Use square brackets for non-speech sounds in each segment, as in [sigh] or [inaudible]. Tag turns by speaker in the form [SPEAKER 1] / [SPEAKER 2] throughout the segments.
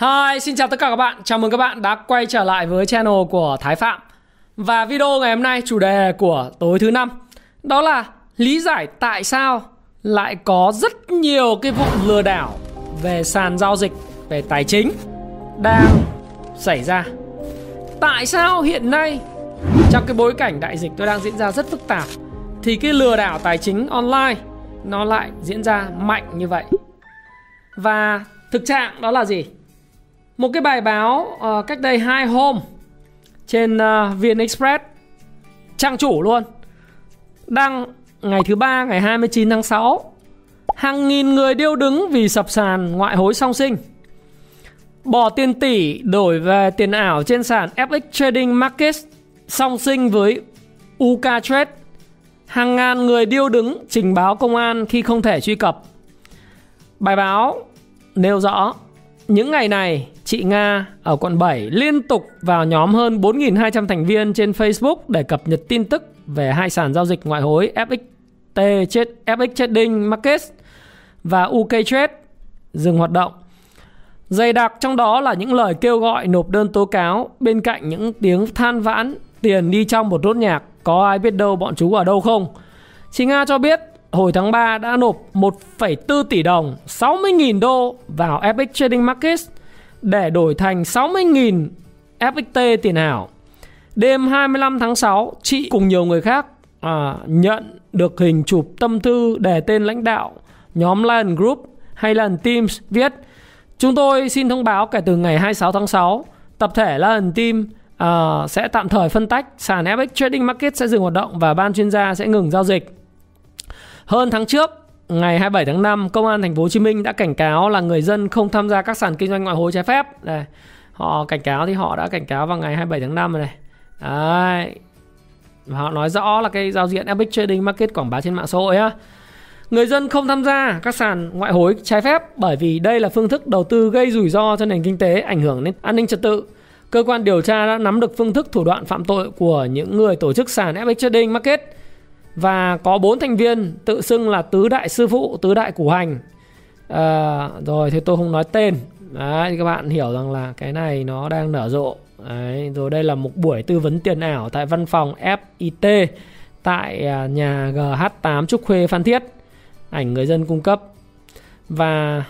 [SPEAKER 1] Hi, xin chào tất cả các bạn. Chào mừng các bạn đã quay trở lại với channel của Thái Phạm. Và video ngày hôm nay chủ đề của tối thứ năm đó là lý giải tại sao lại có rất nhiều cái vụ lừa đảo về sàn giao dịch về tài chính đang xảy ra. Tại sao hiện nay trong cái bối cảnh đại dịch tôi đang diễn ra rất phức tạp thì cái lừa đảo tài chính online nó lại diễn ra mạnh như vậy. Và thực trạng đó là gì? Một cái bài báo uh, cách đây hai hôm trên uh, VN Express trang chủ luôn. Đăng ngày thứ ba ngày 29 tháng 6 hàng nghìn người điêu đứng vì sập sàn ngoại hối song sinh. Bỏ tiền tỷ đổi về tiền ảo trên sàn FX Trading Markets song sinh với UK Trade. Hàng ngàn người điêu đứng trình báo công an khi không thể truy cập. Bài báo nêu rõ những ngày này, chị Nga ở quận 7 liên tục vào nhóm hơn 4.200 thành viên trên Facebook để cập nhật tin tức về hai sàn giao dịch ngoại hối FXT, FX Trading Markets và UK Trade dừng hoạt động. Dày đặc trong đó là những lời kêu gọi nộp đơn tố cáo bên cạnh những tiếng than vãn tiền đi trong một rốt nhạc có ai biết đâu bọn chú ở đâu không. Chị Nga cho biết hồi tháng 3 đã nộp 1,4 tỷ đồng, 60.000 đô vào FX Trading Markets để đổi thành 60.000 FXT tiền ảo. Đêm 25 tháng 6, chị cùng nhiều người khác à, nhận được hình chụp tâm thư để tên lãnh đạo nhóm Lion Group hay Lion Teams viết Chúng tôi xin thông báo kể từ ngày 26 tháng 6, tập thể Lion Team à, sẽ tạm thời phân tách, sàn FX Trading Market sẽ dừng hoạt động và ban chuyên gia sẽ ngừng giao dịch. Hơn tháng trước, ngày 27 tháng 5, Công an thành phố Hồ Chí Minh đã cảnh cáo là người dân không tham gia các sàn kinh doanh ngoại hối trái phép. Đây, họ cảnh cáo thì họ đã cảnh cáo vào ngày 27 tháng 5 rồi này. Đấy. Và họ nói rõ là cái giao diện Epic Trading Market quảng bá trên mạng xã hội á. Người dân không tham gia các sàn ngoại hối trái phép bởi vì đây là phương thức đầu tư gây rủi ro cho nền kinh tế, ảnh hưởng đến an ninh trật tự. Cơ quan điều tra đã nắm được phương thức thủ đoạn phạm tội của những người tổ chức sàn FX Trading Market và có bốn thành viên tự xưng là tứ đại sư phụ tứ đại củ hành. À, rồi thì tôi không nói tên. Đấy, các bạn hiểu rằng là cái này nó đang nở rộ. Đấy, rồi đây là một buổi tư vấn tiền ảo tại văn phòng FIT tại à, nhà GH8 Trúc Khuê Phan Thiết. Ảnh người dân cung cấp. Và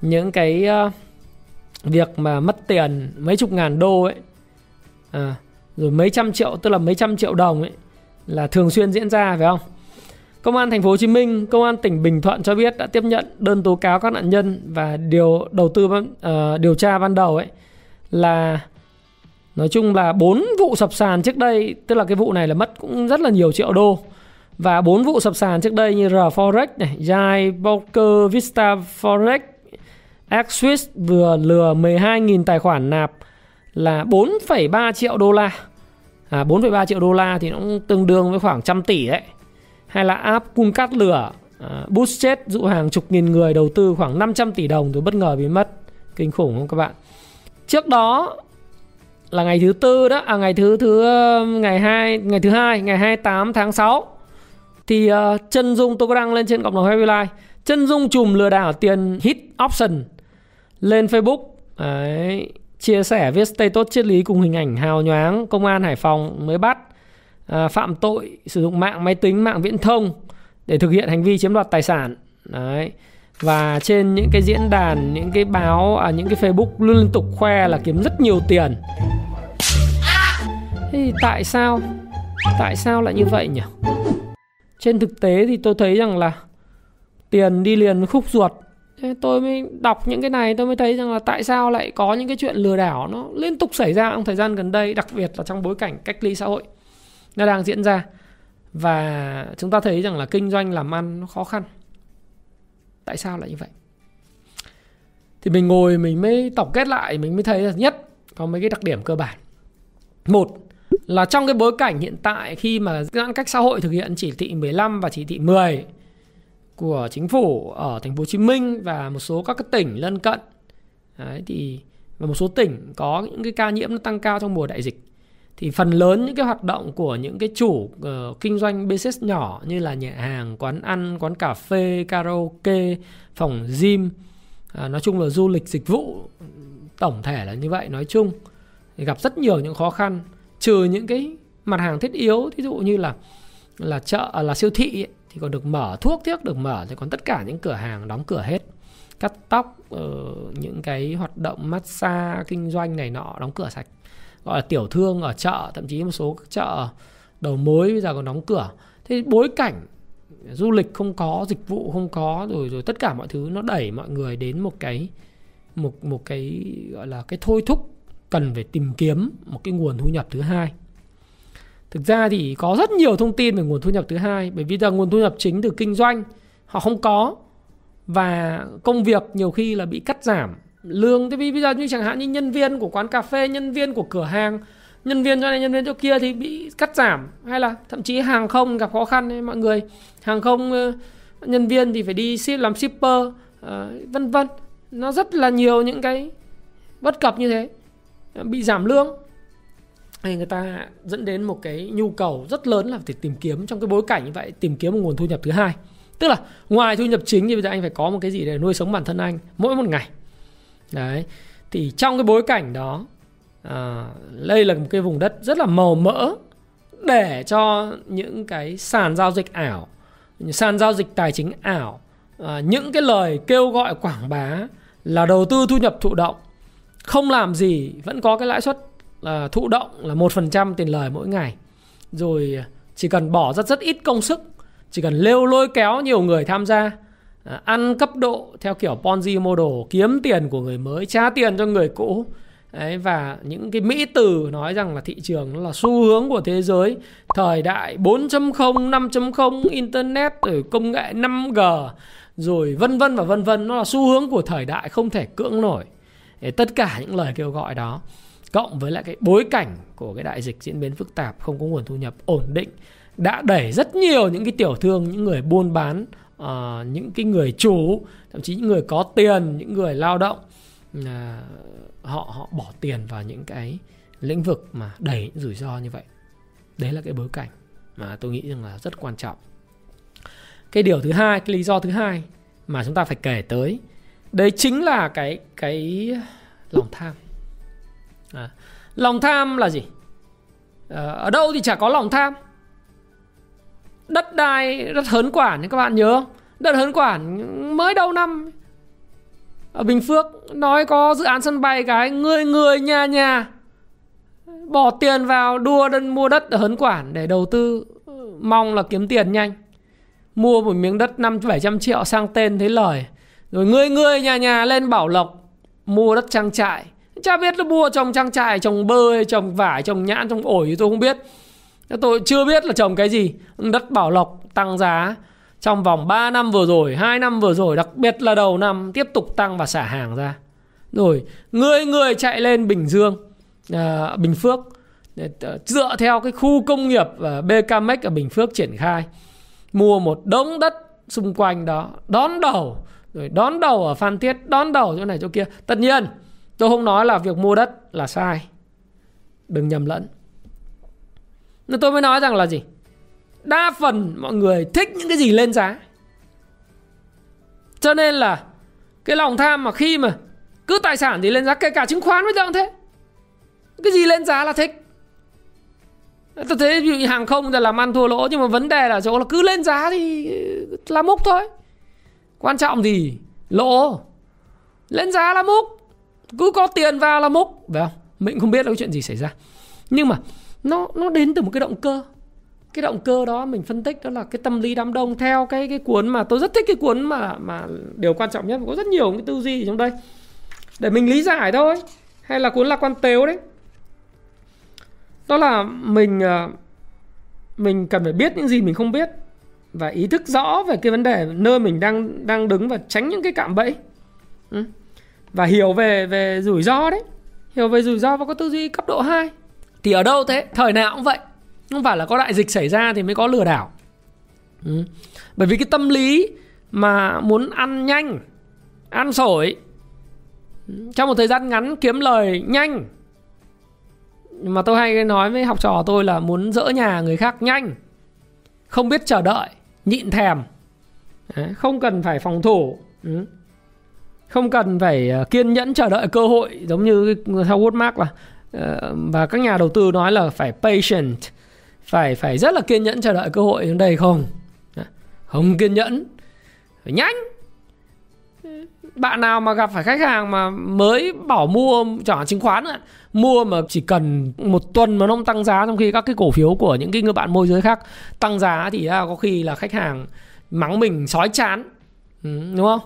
[SPEAKER 1] những cái uh, việc mà mất tiền mấy chục ngàn đô ấy à, rồi mấy trăm triệu tức là mấy trăm triệu đồng ấy là thường xuyên diễn ra phải không? Công an thành phố Hồ Chí Minh, công an tỉnh Bình Thuận cho biết đã tiếp nhận đơn tố cáo các nạn nhân và điều đầu tư uh, điều tra ban đầu ấy là nói chung là bốn vụ sập sàn trước đây, tức là cái vụ này là mất cũng rất là nhiều triệu đô. Và bốn vụ sập sàn trước đây như R Forex này, Jai Poker, Vista Forex, Axis vừa lừa 12.000 tài khoản nạp là 4,3 triệu đô la à, 4,3 triệu đô la thì nó cũng tương đương với khoảng trăm tỷ đấy. Hay là app cung cắt lửa à, Boostchat dụ hàng chục nghìn người đầu tư khoảng 500 tỷ đồng rồi bất ngờ biến mất. Kinh khủng không các bạn? Trước đó là ngày thứ tư đó à ngày thứ thứ um, ngày hai ngày thứ hai ngày 28 tháng 6 thì uh, chân dung tôi có đăng lên trên cộng đồng Happy Life. Chân dung chùm lừa đảo tiền hit option lên Facebook. Đấy chia sẻ viết status triết lý cùng hình ảnh hào nhoáng công an Hải Phòng mới bắt à, phạm tội sử dụng mạng máy tính mạng viễn thông để thực hiện hành vi chiếm đoạt tài sản. Đấy. Và trên những cái diễn đàn những cái báo à, những cái Facebook luôn liên tục khoe là kiếm rất nhiều tiền. Thì tại sao tại sao lại như vậy nhỉ? Trên thực tế thì tôi thấy rằng là tiền đi liền với khúc ruột. Thế tôi mới đọc những cái này, tôi mới thấy rằng là tại sao lại có những cái chuyện lừa đảo nó liên tục xảy ra trong thời gian gần đây, đặc biệt là trong bối cảnh cách ly xã hội. Nó đang diễn ra. Và chúng ta thấy rằng là kinh doanh làm ăn nó khó khăn. Tại sao lại như vậy? Thì mình ngồi mình mới tổng kết lại, mình mới thấy là nhất có mấy cái đặc điểm cơ bản. Một là trong cái bối cảnh hiện tại khi mà giãn cách xã hội thực hiện chỉ thị 15 và chỉ thị 10 của chính phủ ở thành phố Hồ Chí Minh và một số các cái tỉnh lân cận. Đấy, thì và một số tỉnh có những cái ca nhiễm nó tăng cao trong mùa đại dịch. Thì phần lớn những cái hoạt động của những cái chủ uh, kinh doanh business nhỏ như là nhà hàng, quán ăn, quán cà phê, karaoke, phòng gym, à, nói chung là du lịch dịch vụ tổng thể là như vậy nói chung thì gặp rất nhiều những khó khăn trừ những cái mặt hàng thiết yếu ví dụ như là là chợ à, là siêu thị ấy, thì còn được mở thuốc thiết được mở thì còn tất cả những cửa hàng đóng cửa hết. Cắt tóc ờ, những cái hoạt động massage kinh doanh này nọ đóng cửa sạch. Gọi là tiểu thương ở chợ, thậm chí một số chợ đầu mối bây giờ còn đóng cửa. Thế bối cảnh du lịch không có, dịch vụ không có, rồi rồi tất cả mọi thứ nó đẩy mọi người đến một cái, một một cái, gọi là cái thôi thúc cần phải tìm kiếm một cái nguồn thu nhập thứ hai thực ra thì có rất nhiều thông tin về nguồn thu nhập thứ hai bởi vì là nguồn thu nhập chính từ kinh doanh họ không có. Và công việc nhiều khi là bị cắt giảm lương. Thế vì bây giờ như chẳng hạn như nhân viên của quán cà phê nhân viên của cửa hàng nhân viên cho này nhân viên cho kia thì bị cắt giảm. Hay là thậm chí hàng không gặp khó khăn ấy, mọi người. Hàng không ờ, nhân viên thì phải đi ship làm shipper ờ, vân vân. Nó rất là nhiều những cái bất cập như thế. Bị giảm lương thì người ta dẫn đến một cái nhu cầu rất lớn là phải tìm kiếm trong cái bối cảnh như vậy tìm kiếm một nguồn thu nhập thứ hai. Tức là ngoài thu nhập chính thì bây giờ anh phải có một cái gì để nuôi sống bản thân anh mỗi một ngày. Đấy thì trong cái bối cảnh đó à, đây là một cái vùng đất rất là màu mỡ để cho những cái sàn giao dịch ảo sàn giao dịch tài chính ảo à, những cái lời kêu gọi quảng bá là đầu tư thu nhập thụ động không làm gì vẫn có cái lãi suất là thụ động là một phần trăm tiền lời mỗi ngày. Rồi à, chỉ cần bỏ rất rất ít công sức chỉ cần lêu lôi kéo nhiều người tham gia à, ăn cấp độ theo kiểu Ponzi model kiếm tiền của người mới trả tiền cho người cũ. Đấy, và những cái mỹ từ nói rằng là thị trường nó là xu hướng của thế giới. Thời đại 4.0, 5.0, internet rồi công nghệ 5G rồi vân vân và vân vân. Nó là xu hướng của thời đại không thể cưỡng nổi. Để tất cả những lời kêu gọi đó cộng với lại cái bối cảnh của cái đại dịch diễn biến phức tạp không có nguồn thu nhập ổn định đã đẩy rất nhiều những cái tiểu thương những người buôn bán uh, những cái người chủ thậm chí những người có tiền những người lao động uh, họ họ bỏ tiền vào những cái lĩnh vực mà đầy rủi ro như vậy. Đấy là cái bối cảnh mà tôi nghĩ rằng là rất quan trọng. Cái điều thứ hai cái lý do thứ hai mà chúng ta phải kể tới đấy chính là cái cái lòng tham à, lòng tham là gì? À, ở đâu thì chả có lòng tham. Đất đai rất hớn quản các bạn nhớ không? Đất hớn quản mới đầu năm. Ở Bình Phước nói có dự án sân bay cái người người nhà nhà. Bỏ tiền vào đua đơn mua đất ở Hớn Quản để đầu tư. Mong là kiếm tiền nhanh. Mua một miếng đất năm bảy trăm triệu sang tên thấy lời. Rồi người người nhà nhà lên Bảo Lộc mua đất trang trại chả biết nó mua trồng trang trại trồng bơ hay trồng vải trồng nhãn trồng ổi tôi không biết tôi chưa biết là trồng cái gì đất Bảo Lộc tăng giá trong vòng 3 năm vừa rồi, 2 năm vừa rồi, đặc biệt là đầu năm tiếp tục tăng và xả hàng ra. Rồi, người người chạy lên Bình Dương, à, Bình Phước à, dựa theo cái khu công nghiệp BKMX ở Bình Phước triển khai mua một đống đất xung quanh đó, đón đầu rồi đón đầu ở Phan Thiết, đón đầu chỗ này chỗ kia. Tất nhiên, tôi không nói là việc mua đất là sai. Đừng nhầm lẫn. Nên tôi mới nói rằng là gì? đa phần mọi người thích những cái gì lên giá. Cho nên là cái lòng tham mà khi mà cứ tài sản thì lên giá, kể cả chứng khoán bây giờ cũng thế. Cái gì lên giá là thích. Tôi thấy ví dụ hàng không là làm ăn thua lỗ, nhưng mà vấn đề là chỗ là cứ lên giá thì là múc thôi. Quan trọng gì? Lỗ. Lên giá là múc cứ có tiền vào là múc, phải không? Mình không biết là cái chuyện gì xảy ra. Nhưng mà nó nó đến từ một cái động cơ. Cái động cơ đó mình phân tích đó là cái tâm lý đám đông theo cái cái cuốn mà tôi rất thích cái cuốn mà mà điều quan trọng nhất, có rất nhiều cái tư duy trong đây. Để mình lý giải thôi. Hay là cuốn lạc quan tếu đấy. Đó là mình ờ, mình cần phải biết những gì mình không biết và ý thức rõ về cái vấn đề nơi mình đang đang đứng và tránh những cái cạm bẫy. Ừ và hiểu về về rủi ro đấy. Hiểu về rủi ro và có tư duy cấp độ 2 thì ở đâu thế? Thời nào cũng vậy. Không phải là có đại dịch xảy ra thì mới có lừa đảo. Ừ. bởi vì cái tâm lý mà muốn ăn nhanh, ăn sổi ừ, trong một thời gian ngắn kiếm lời nhanh. Mà tôi hay nói với học trò tôi là muốn dỡ nhà người khác nhanh. Không biết chờ đợi, nhịn thèm. Không cần phải phòng thủ. Ừ không cần phải ờ, kiên nhẫn chờ đợi cơ hội giống như ờ, theo Woodmark là ờ, và các nhà đầu tư nói là phải patient phải phải rất là kiên nhẫn chờ đợi cơ hội đến đây không? Không kiên nhẫn phải nhanh. Bạn nào mà gặp phải khách hàng mà mới bảo mua chẳng hạn chứng khoán nữa, mua mà chỉ cần một tuần mà nó không tăng giá trong khi các cái cổ phiếu của những cái người bạn môi giới khác tăng giá thì à, có khi là khách hàng mắng mình sói chán. Ừ, đúng không?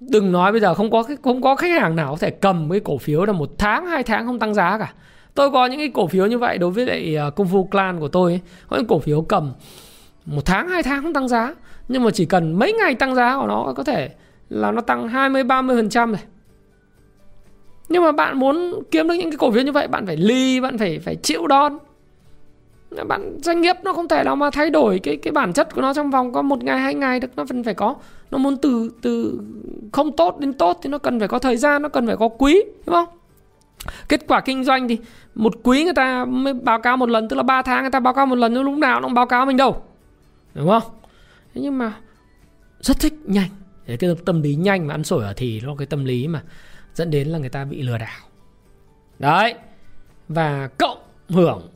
[SPEAKER 1] Đừng nói bây giờ không có không có khách hàng nào có thể cầm cái cổ phiếu là một tháng, hai tháng không tăng giá cả. Tôi có những cái cổ phiếu như vậy đối với lại à, công phu clan của tôi ấy. có những cổ phiếu cầm một tháng, hai tháng không tăng giá. Nhưng mà chỉ cần mấy ngày tăng giá của nó có thể là nó tăng 20 30 phần trăm rồi nhưng mà bạn muốn kiếm được những cái cổ phiếu như vậy, bạn phải ly bạn phải phải chịu đòn bạn doanh nghiệp nó không thể nào mà thay đổi cái cái bản chất của nó trong vòng có một ngày hai ngày được nó vẫn phải có. Nó muốn từ từ không tốt đến tốt thì nó cần phải có thời gian nó cần phải có quý đúng không? Kết quả kinh doanh thì một quý người ta mới báo cáo một lần tức là 3 tháng người ta báo cáo một lần nhưng lúc nào nó cũng báo cáo mình đâu đúng không? Thế nhưng mà rất thích nhanh. Đấy, cái tâm lý nhanh mà ăn sổi ở thì nó cái tâm lý mà dẫn đến là người ta bị lừa đảo. Đấy. Và cộng hưởng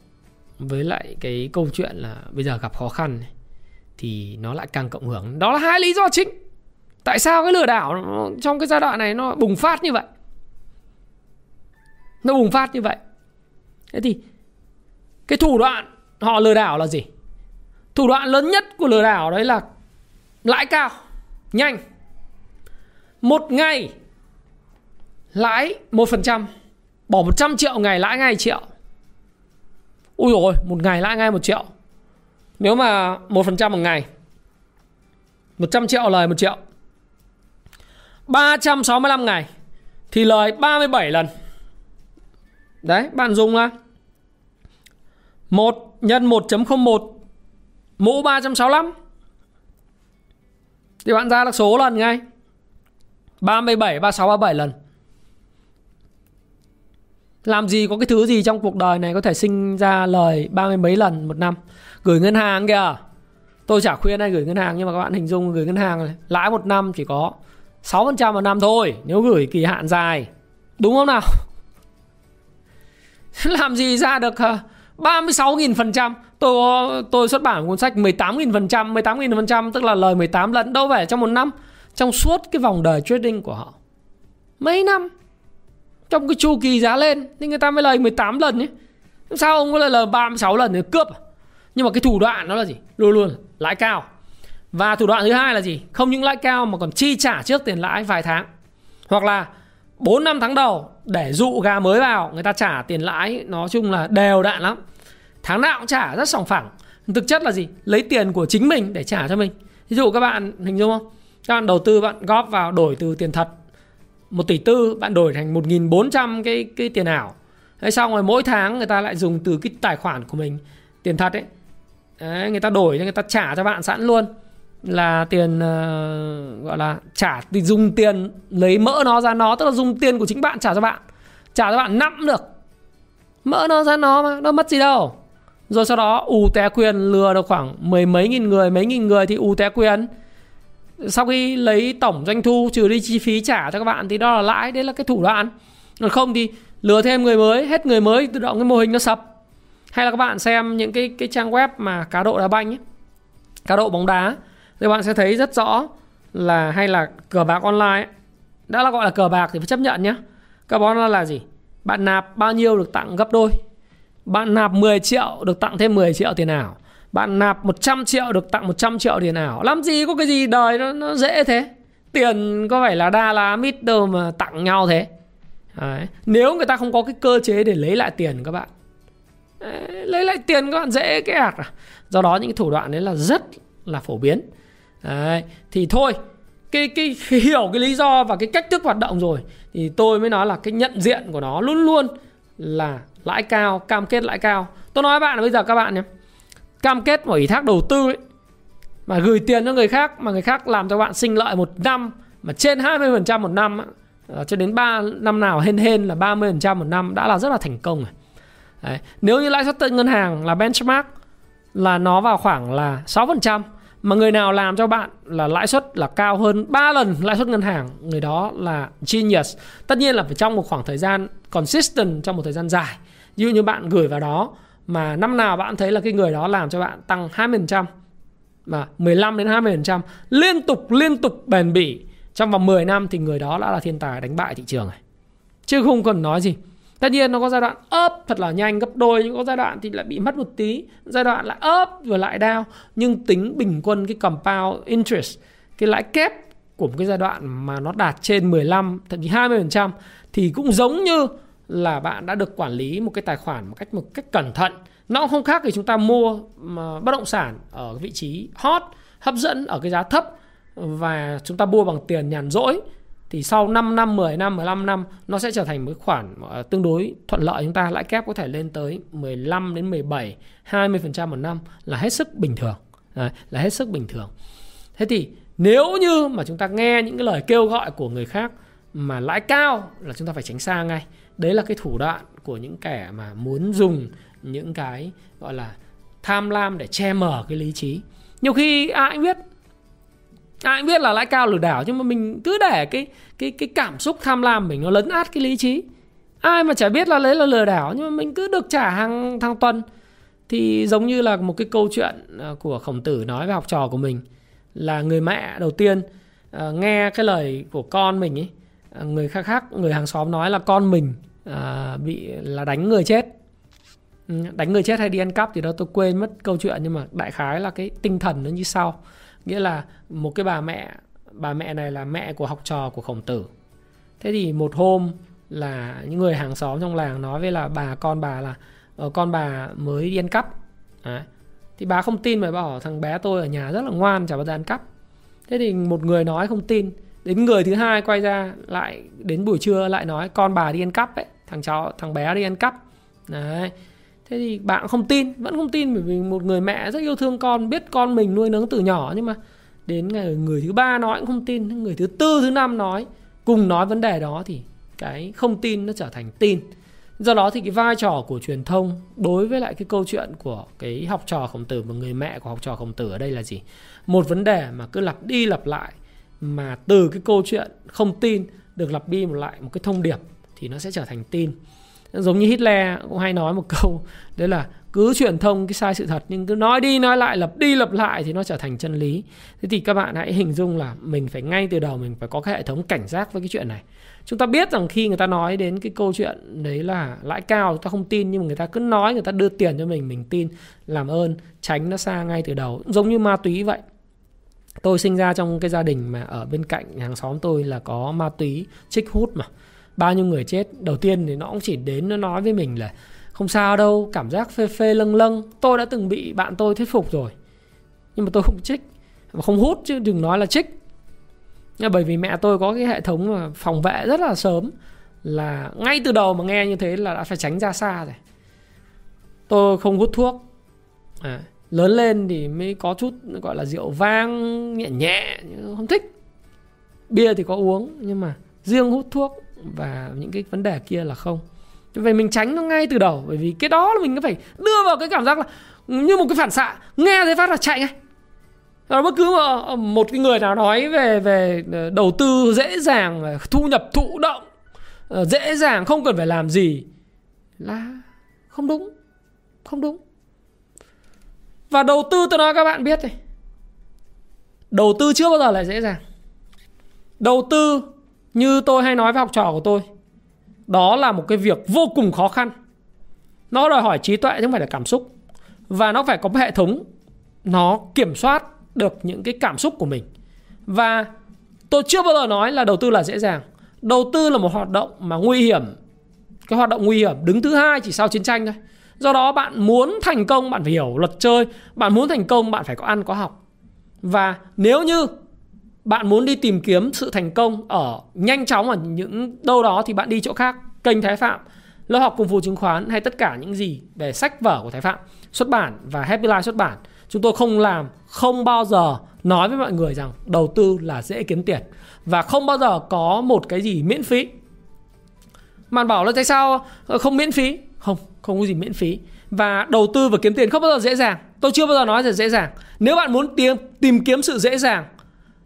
[SPEAKER 1] với lại cái câu chuyện là bây giờ gặp khó khăn này, thì nó lại càng cộng hưởng. Đó là hai lý do chính. Tại sao cái lừa đảo trong cái giai đoạn này nó bùng phát như vậy? Nó bùng phát như vậy. Thế thì cái thủ đoạn họ lừa đảo là gì? Thủ đoạn lớn nhất của lừa đảo đấy là lãi cao nhanh. Một ngày lãi 1% bỏ 100 triệu ngày lãi ngay triệu ui rồi một ngày lãi ngay một triệu. Nếu mà 1% một ngày 100 triệu lời một triệu. 365 ngày thì lời 37 lần. Đấy bạn dùng là 1 nhân 1.01 mũ 365 thì bạn ra được số lần ngay. 37, 36, 37 lần. Làm gì có cái thứ gì trong cuộc đời này có thể sinh ra lời ba mươi mấy lần một năm? Gửi ngân hàng kìa. Tôi chả khuyên ai gửi ngân hàng Nhưng mà các bạn hình dung gửi ngân hàng này, Lãi một năm chỉ có 6% một năm thôi Nếu gửi kỳ hạn dài. Đúng không nào? [laughs] Làm gì ra được 36.000 phần trăm. Tôi tôi xuất bản cuốn sách 18.000 phần trăm 18.000 phần trăm tức là lời 18 lần đâu phải trong một năm trong suốt cái vòng đời trading của họ. Mấy năm? Trong cái chu kỳ giá lên, thì người ta mới lời 18 lần ấy. Sao ông có lời lời 36 lần để cướp à? nhưng mà cái thủ đoạn đó là gì? Luôn luôn, lãi cao. Và thủ đoạn thứ hai là gì? Không những lãi cao mà còn chi trả trước tiền lãi vài tháng. Hoặc là 4 năm tháng đầu, để dụ gà mới vào, người ta trả tiền lãi, nói chung là đều đạn lắm. Tháng nào cũng trả, rất sòng phẳng. Thực chất là gì? Lấy tiền của chính mình để trả cho mình. Ví dụ các bạn hình dung không? Các bạn đầu tư, bạn góp vào đổi từ tiền thật một tỷ tư bạn đổi thành 1.400 cái cái tiền ảo. Thế xong rồi mỗi tháng người ta lại dùng từ cái tài khoản của mình tiền thật ấy. Đấy, người ta đổi cho người ta trả cho bạn sẵn luôn. Là tiền uh, gọi là trả thì dùng tiền lấy mỡ nó ra nó tức là dùng tiền của chính bạn trả cho bạn. Trả cho bạn nắm được. Mỡ nó ra nó mà nó mất gì đâu. Rồi sau đó ù té quyền lừa được khoảng mười mấy nghìn người mấy nghìn người thì ù té quyền sau khi lấy tổng doanh thu trừ đi chi phí trả cho các bạn thì đó là lãi đấy là cái thủ đoạn. Còn không thì lừa thêm người mới hết người mới tự động cái mô hình nó sập. Hay là các bạn xem những cái cái trang web mà cá độ đá banh ấy, cá độ bóng đá thì bạn sẽ thấy rất rõ là hay là cờ bạc online ấy, đã là gọi là cờ bạc thì phải chấp nhận nhé cờ bạc online là gì? Bạn nạp bao nhiêu được tặng gấp đôi. Bạn nạp 10 triệu được tặng thêm 10 triệu tiền ảo bạn nạp 100 triệu được tặng 100 triệu tiền ảo làm gì có cái gì đời nó, nó dễ thế? Tiền có phải là đa là mít đâu mà tặng nhau thế? Đấy. nếu người ta không có cái cơ chế để lấy lại tiền các bạn. Đấy, lấy lại tiền các bạn dễ cái ạt à. Do đó những thủ đoạn đấy là rất là phổ biến. Đấy. thì thôi cái, cái cái hiểu cái lý do và cái cách thức hoạt động rồi thì tôi mới nói là cái nhận diện của nó luôn luôn là lãi cao cam kết lãi cao. Tôi nói với bạn là bây giờ các bạn nhé cam kết một ủy thác đầu tư ấy, mà gửi tiền cho người khác, mà người khác làm cho bạn sinh lợi một năm, mà trên 20% một năm ờ, cho đến 3 năm nào hên hên là 30% một năm, đã là rất là thành công rồi. Đấy. Nếu như lãi suất từ ngân hàng là benchmark là nó vào khoảng là 6% mà người nào làm cho bạn là lãi suất là cao hơn 3 lần lãi suất ngân hàng, người đó là genius tất nhiên là phải trong một khoảng thời gian consistent, trong một thời gian dài như như bạn gửi vào đó mà năm nào bạn thấy là cái người đó làm cho bạn tăng 20% mà 15 đến 20% liên tục liên tục bền bỉ trong vòng 10 năm thì người đó đã là thiên tài đánh bại thị trường này. Chứ không cần nói gì. Tất nhiên nó có giai đoạn up thật là nhanh gấp đôi nhưng có giai đoạn thì lại bị mất một tí, giai đoạn lại up rồi lại down, nhưng tính bình quân cái compound interest, cái lãi kép của một cái giai đoạn mà nó đạt trên 15 thậm chí 20% thì cũng giống như là bạn đã được quản lý một cái tài khoản một cách một cách cẩn thận nó không khác thì chúng ta mua bất động sản ở vị trí hot hấp dẫn ở cái giá thấp và chúng ta mua bằng tiền nhàn rỗi thì sau 5 năm, 10 năm, 15 năm nó sẽ trở thành một khoản ờ, tương đối thuận lợi chúng ta lãi kép có thể lên tới 15 đến 17, 20% một năm là hết sức bình thường. Đấy, là hết sức bình thường. Thế thì nếu như mà chúng ta nghe những cái lời kêu gọi của người khác mà lãi cao là chúng ta phải tránh xa ngay. Đấy là cái thủ đoạn của những kẻ mà muốn dùng những cái gọi là tham lam để che mờ cái lý trí. Nhiều khi ai cũng biết, ai cũng biết là lãi cao lừa đảo, nhưng mà mình cứ để cái cái cái cảm xúc tham lam mình nó lấn át cái lý trí. Ai mà chả biết là lấy là lừa đảo, nhưng mà mình cứ được trả hàng hàng tuần. Thì giống như là một cái câu chuyện à, của khổng tử nói với học trò của mình là người mẹ đầu tiên à, nghe cái lời của con mình ấy người khác khác người hàng xóm nói là con mình à, bị là đánh người chết. Ừ, đánh người chết hay đi ăn cắp thì đó tôi quên mất câu chuyện nhưng mà đại khái là cái tinh thần nó như sau. Nghĩa là một cái bà mẹ bà mẹ này là mẹ của học trò của khổng tử. Thế thì một hôm là những người hàng xóm trong làng nói với là bà con bà là ờ, con bà mới đi ăn cắp. Đấy. thì bà không tin mà bảo thằng bé tôi ở nhà rất là ngoan chả bao giờ ăn cắp. Thế thì một người nói không tin đến người thứ hai quay ra lại đến buổi trưa lại nói, con bà đi ăn cắp ấy, thằng cháu thằng bé đi ăn cắp. Đấy. Thế thì bạn không tin, vẫn không tin bởi vì một người mẹ rất yêu thương con, biết con mình nuôi nấng từ nhỏ nhưng mà đến ngày người thứ ba nói cũng không tin người thứ tư, thứ năm nói, cùng nói vấn đề đó thì cái không tin nó trở thành tin. Do đó thì cái vai trò của truyền thông đối với lại cái câu chuyện của cái học trò khổng tử và người mẹ của học trò khổng tử ở đây là gì? Một vấn đề mà cứ lặp đi lặp lại mà từ cái câu chuyện không tin được lặp đi một lại một cái thông điệp thì nó sẽ trở thành tin. Giống như Hitler cũng hay nói một [laughs] câu, đấy là cứ truyền thông cái sai sự thật nhưng cứ nói đi nói lại, lặp đi lặp lại thì nó trở thành chân lý. Thế thì các bạn hãy hình dung là mình phải ngay từ đầu mình phải có cái hệ thống cảnh giác với cái chuyện này. Chúng ta biết rằng khi người ta nói đến cái câu chuyện đấy là lãi cao chúng ta không tin nhưng mà người ta cứ nói, người ta đưa tiền cho mình mình tin, làm ơn, tránh nó xa ngay từ đầu. Giống như ma túy vậy tôi sinh ra trong cái gia đình mà ở bên cạnh hàng xóm tôi là có ma túy trích hút mà. Bao nhiêu người chết đầu tiên thì nó cũng chỉ đến nó nói với mình là không sao đâu cảm giác phê phê lâng lâng. Tôi đã từng bị bạn tôi thuyết phục rồi nhưng mà tôi không trích mà không hút chứ đừng nói là trích nhưng bởi vì mẹ tôi có cái hệ thống mà phòng vệ rất là sớm là ngay từ đầu mà nghe như thế là đã phải tránh ra xa rồi. Tôi không hút thuốc. À, lớn lên thì mới có chút gọi là rượu vang, nhẹ nhẹ không thích. Bia thì có uống, nhưng mà riêng hút thuốc và những cái vấn đề kia là không. Vậy mình tránh nó ngay từ đầu, bởi vì cái đó là mình phải đưa vào cái cảm giác là như một cái phản xạ. Nghe thấy phát là chạy ngay. Và bất cứ ờ, một cái người nào nói về về ờ, đầu tư dễ dàng thu nhập thụ động ờ, dễ dàng, không cần phải làm gì là không đúng không đúng và đầu tư tôi nói các bạn biết này. Đầu tư chưa bao giờ là dễ dàng. Đầu tư như tôi hay nói với học trò của tôi, đó là một cái việc vô cùng khó khăn. Nó đòi hỏi trí tuệ chứ không phải là cảm xúc. Và nó phải có một hệ thống, nó kiểm soát được những cái cảm xúc của mình. Và tôi chưa bao giờ nói là đầu tư là dễ dàng. Đầu tư là một hoạt động mà nguy hiểm. Cái hoạt động nguy hiểm, đứng thứ hai chỉ sau chiến tranh thôi do đó bạn muốn thành công, bạn phải hiểu luật chơi. Bạn muốn thành công, bạn phải có ăn, có học. Và nếu như bạn muốn đi tìm kiếm sự thành công ở nhanh chóng ở những đâu đó thì bạn đi chỗ khác, kênh thái phạm, lớp học cùng phù chứng khoán hay tất cả những gì về sách vở của thái phạm, xuất bản và happy life xuất bản. Chúng tôi không làm, không bao giờ nói với mọi người rằng đầu tư là dễ kiếm tiền. Và không bao giờ có một cái gì miễn phí. Bạn bảo là tại sao không miễn phí? Không không có gì miễn phí. Và đầu tư và kiếm tiền không bao giờ dễ dàng. Tôi chưa bao giờ nói là dễ dàng. Nếu bạn muốn tìm tìm kiếm sự dễ dàng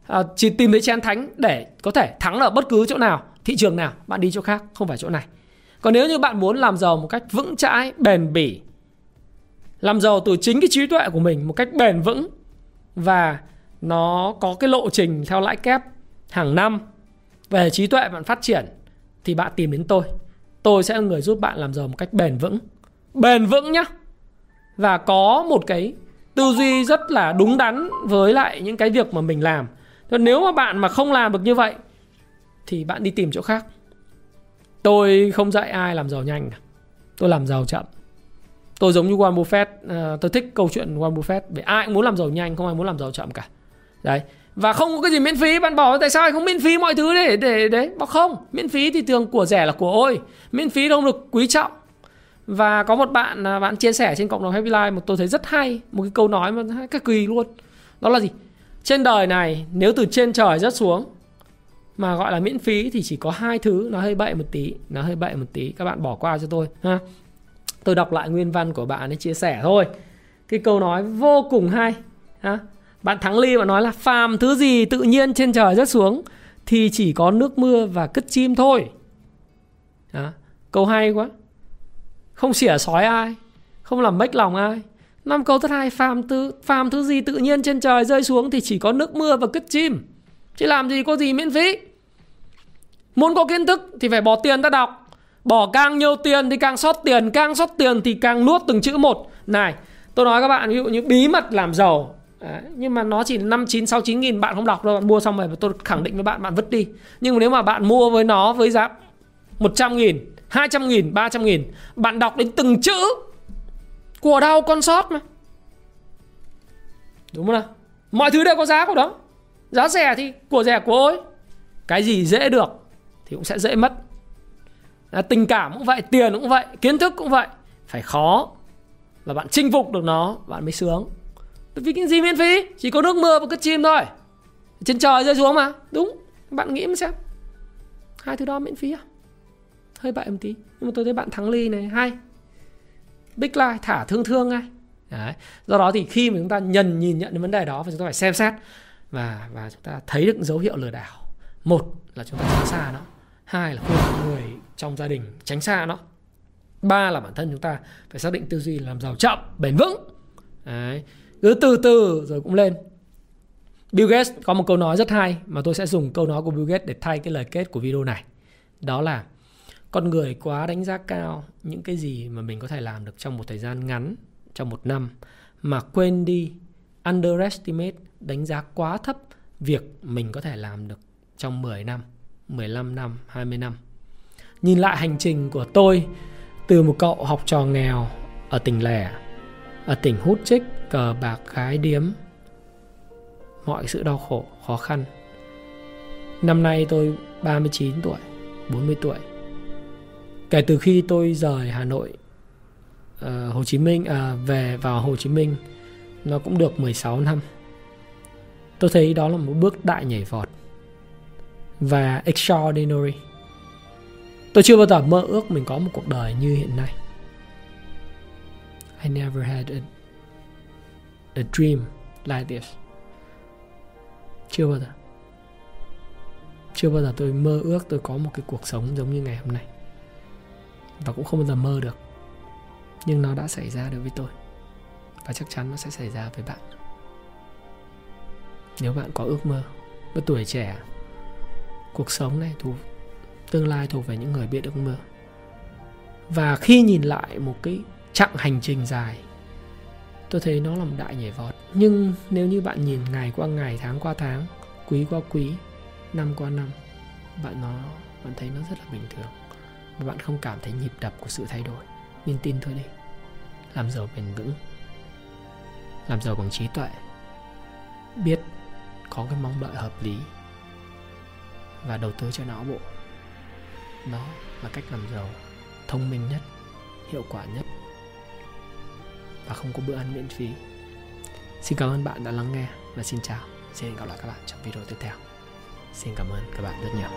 [SPEAKER 1] à, chỉ tìm thấy chén thánh để có thể thắng ở bất cứ chỗ nào thị trường nào bạn đi chỗ khác không phải chỗ này. Còn nếu như bạn muốn làm giàu một cách vững chãi bền bỉ làm giàu từ chính cái trí tuệ của mình một cách bền vững và nó có cái lộ trình theo lãi kép hàng năm về trí tuệ bạn phát triển thì bạn tìm đến tôi tôi sẽ là người giúp bạn làm giàu một cách bền vững. Bền vững nhá. Và có một cái tư duy rất là đúng đắn với lại những cái việc mà mình làm. Nếu mà bạn mà không làm được như vậy, thì bạn đi tìm chỗ khác. Tôi không dạy ai làm giàu nhanh tôi làm giàu chậm. Tôi giống như Warren Buffett ờ, tôi thích câu chuyện Warren Buffett. Vì ai cũng muốn làm giàu nhanh, không ai muốn làm giàu chậm cả. Đấy và không có cái gì miễn phí, bạn bảo tại sao không miễn phí mọi thứ để để, đấy bảo không. Miễn phí thì thường của rẻ là của ôi. Miễn phí không được quý trọng. Và có một bạn à, bạn chia sẻ trên cộng đồng Happy Life một tôi thấy rất hay. Một cái câu nói mà cực kỳ luôn. Đó là gì? Trên đời này, nếu từ trên trời rớt xuống, mà gọi là miễn phí thì chỉ có hai thứ, nó hơi bậy một tí, nó hơi bậy một tí. Các bạn bỏ qua cho tôi, ha. Tôi đọc lại nguyên văn của bạn ấy, chia sẻ thôi. Cái câu nói vô cùng hay, ha bạn thắng ly mà nói là phàm thứ gì tự nhiên trên trời rớt xuống thì chỉ có nước mưa và cất chim thôi. Đó. câu hay quá. Không xỉa sói ai, không làm mếch lòng ai. Năm câu thứ hai, phàm thứ phàm thứ gì tự nhiên trên trời rơi xuống thì chỉ có nước mưa và cất chim. Chứ làm gì có gì miễn phí. Muốn có kiến thức thì phải bỏ tiền ra đọc. Bỏ càng nhiều tiền thì càng sót tiền, càng sót tiền thì càng nuốt từng chữ một. Này, tôi nói các bạn, ví dụ như bí mật làm giàu. Đấy, nhưng mà nó chỉ năm chín sáu chín nghìn bạn không đọc đâu bạn mua xong rồi tôi khẳng định với bạn bạn vứt đi. Nhưng mà nếu mà bạn mua với nó với giá 100 nghìn 200 nghìn 300 nghìn bạn đọc đến từng chữ của đau con sót mà. Đúng không nào? Mọi thứ đều có giá của đó giá rẻ thì của rẻ của ôi. Cái gì dễ được thì cũng sẽ dễ mất. À, tình cảm cũng vậy tiền cũng vậy kiến thức cũng vậy. Phải khó là bạn chinh phục được nó bạn mới sướng vì cái gì miễn phí? Chỉ có nước mưa và cất chim thôi. Trên trời rơi xuống mà. Đúng. Bạn nghĩ mà xem. Hai thứ đó miễn phí à? Hơi bại một tí. Nhưng mà tôi thấy bạn thắng ly này hay. Big line thả thương thương ngay. Đấy. do đó thì khi mà chúng ta nhận nhìn nhận đến vấn đề đó thì chúng ta phải xem xét và và chúng ta thấy được dấu hiệu lừa đảo. Một là chúng ta tránh xa nó. Hai là khuyên người trong gia đình tránh xa nó. Ba là bản thân chúng ta phải xác định tư duy làm giàu chậm, bền vững. Đấy cứ từ từ rồi cũng lên Bill Gates có một câu nói rất hay mà tôi sẽ dùng câu nói của Bill Gates để thay cái lời kết của video này đó là con người quá đánh giá cao những cái gì mà mình có thể làm được trong một thời gian ngắn trong một năm mà quên đi underestimate đánh giá quá thấp việc mình có thể làm được trong 10 năm, 15 năm, 20 năm. Nhìn lại hành trình của tôi từ một cậu học trò nghèo ở tỉnh lẻ, ở tỉnh hút chích, cờ bạc, gái điếm, mọi sự đau khổ, khó khăn. Năm nay tôi 39 tuổi, 40 tuổi. Kể từ khi tôi rời Hà Nội uh, Hồ Chí Minh à, về vào Hồ Chí Minh nó cũng được 16 năm. Tôi thấy đó là một bước đại nhảy vọt và extraordinary. Tôi chưa bao giờ mơ ước mình có một cuộc đời như hiện nay. I never had a, a dream like this. Chưa bao giờ. Chưa bao giờ tôi mơ ước tôi có một cái cuộc sống giống như ngày hôm nay. Và cũng không bao giờ mơ được. Nhưng nó đã xảy ra đối với tôi. Và chắc chắn nó sẽ xảy ra với bạn. Nếu bạn có ước mơ, với tuổi trẻ cuộc sống này thuộc tương lai thuộc về những người biết ước mơ và khi nhìn lại một cái chặng hành trình dài tôi thấy nó là một đại nhảy vọt. Nhưng nếu như bạn nhìn ngày qua ngày, tháng qua tháng, quý qua quý, năm qua năm, bạn nó, bạn thấy nó rất là bình thường. Và bạn không cảm thấy nhịp đập của sự thay đổi. Nên tin thôi đi. Làm giàu bền vững. Làm giàu bằng trí tuệ. Biết có cái mong đợi hợp lý. Và đầu tư cho não bộ. Đó là cách làm giàu thông minh nhất, hiệu quả nhất và không có bữa ăn miễn phí. Xin cảm ơn bạn đã lắng nghe và xin chào. Xin hẹn gặp lại các bạn trong video tiếp theo. Xin cảm ơn các bạn rất nhiều.